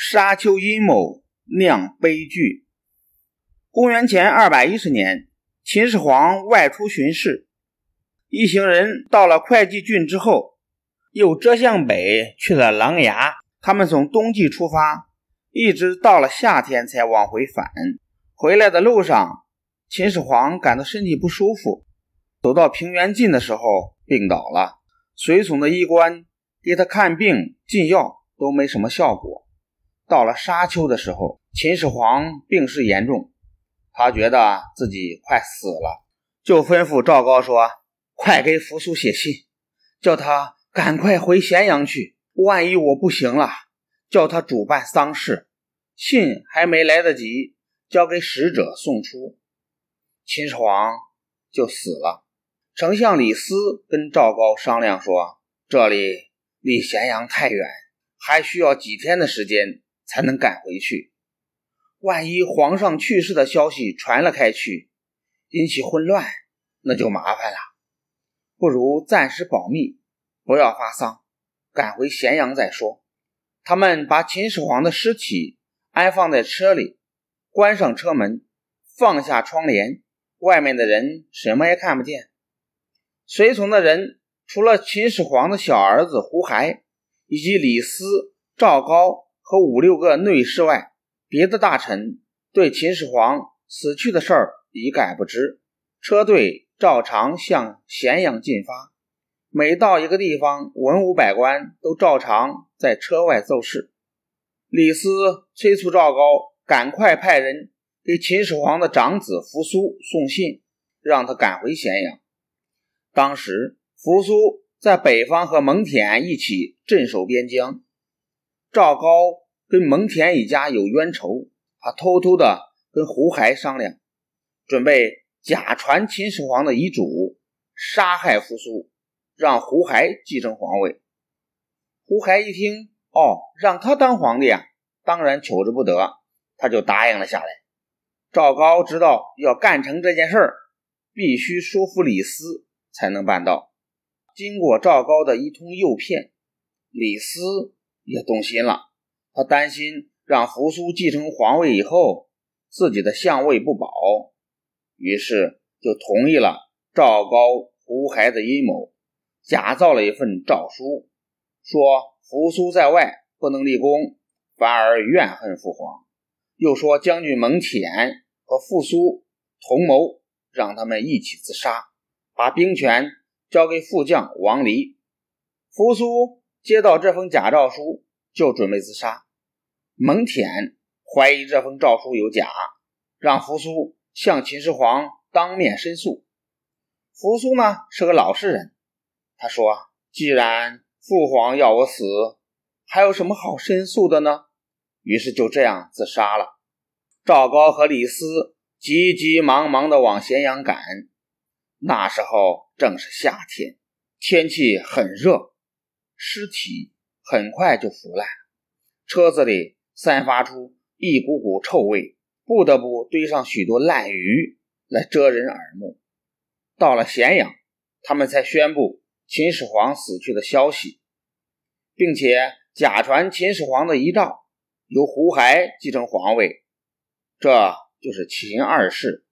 沙丘阴谋酿悲剧。公元前二百一十年，秦始皇外出巡视，一行人到了会稽郡之后，又折向北去了琅琊。他们从冬季出发，一直到了夏天才往回返。回来的路上，秦始皇感到身体不舒服，走到平原近的时候病倒了。随从的医官给他看病进药都没什么效果。到了沙丘的时候，秦始皇病势严重，他觉得自己快死了，就吩咐赵高说：“快给扶苏写信，叫他赶快回咸阳去。万一我不行了，叫他主办丧事。”信还没来得及交给使者送出，秦始皇就死了。丞相李斯跟赵高商量说：“这里离咸阳太远，还需要几天的时间才能赶回去。万一皇上去世的消息传了开去，引起混乱，那就麻烦了。不如暂时保密，不要发丧，赶回咸阳再说。”他们把秦始皇的尸体安放在车里，关上车门，放下窗帘，外面的人什么也看不见。随从的人除了秦始皇的小儿子胡亥，以及李斯、赵高和五六个内侍外，别的大臣对秦始皇死去的事儿一概不知。车队照常向咸阳进发，每到一个地方，文武百官都照常在车外奏事。李斯催促赵高赶快派人给秦始皇的长子扶苏送信，让他赶回咸阳。当时，扶苏在北方和蒙恬一起镇守边疆。赵高跟蒙恬一家有冤仇，他偷偷的跟胡亥商量，准备假传秦始皇的遗嘱，杀害扶苏，让胡亥继承皇位。胡亥一听，哦，让他当皇帝啊，当然求之不得，他就答应了下来。赵高知道要干成这件事儿，必须说服李斯。才能办到。经过赵高的一通诱骗，李斯也动心了。他担心让扶苏继承皇位以后，自己的相位不保，于是就同意了赵高、胡亥的阴谋，假造了一份诏书，说扶苏在外不能立功，反而怨恨父皇。又说将军蒙恬和扶苏同谋，让他们一起自杀。把兵权交给副将王离，扶苏接到这封假诏书，就准备自杀。蒙恬怀疑这封诏书有假，让扶苏向秦始皇当面申诉。扶苏呢是个老实人，他说：“既然父皇要我死，还有什么好申诉的呢？”于是就这样自杀了。赵高和李斯急急忙忙地往咸阳赶。那时候正是夏天，天气很热，尸体很快就腐烂，车子里散发出一股股臭味，不得不堆上许多烂鱼来遮人耳目。到了咸阳，他们才宣布秦始皇死去的消息，并且假传秦始皇的遗诏，由胡亥继承皇位，这就是秦二世。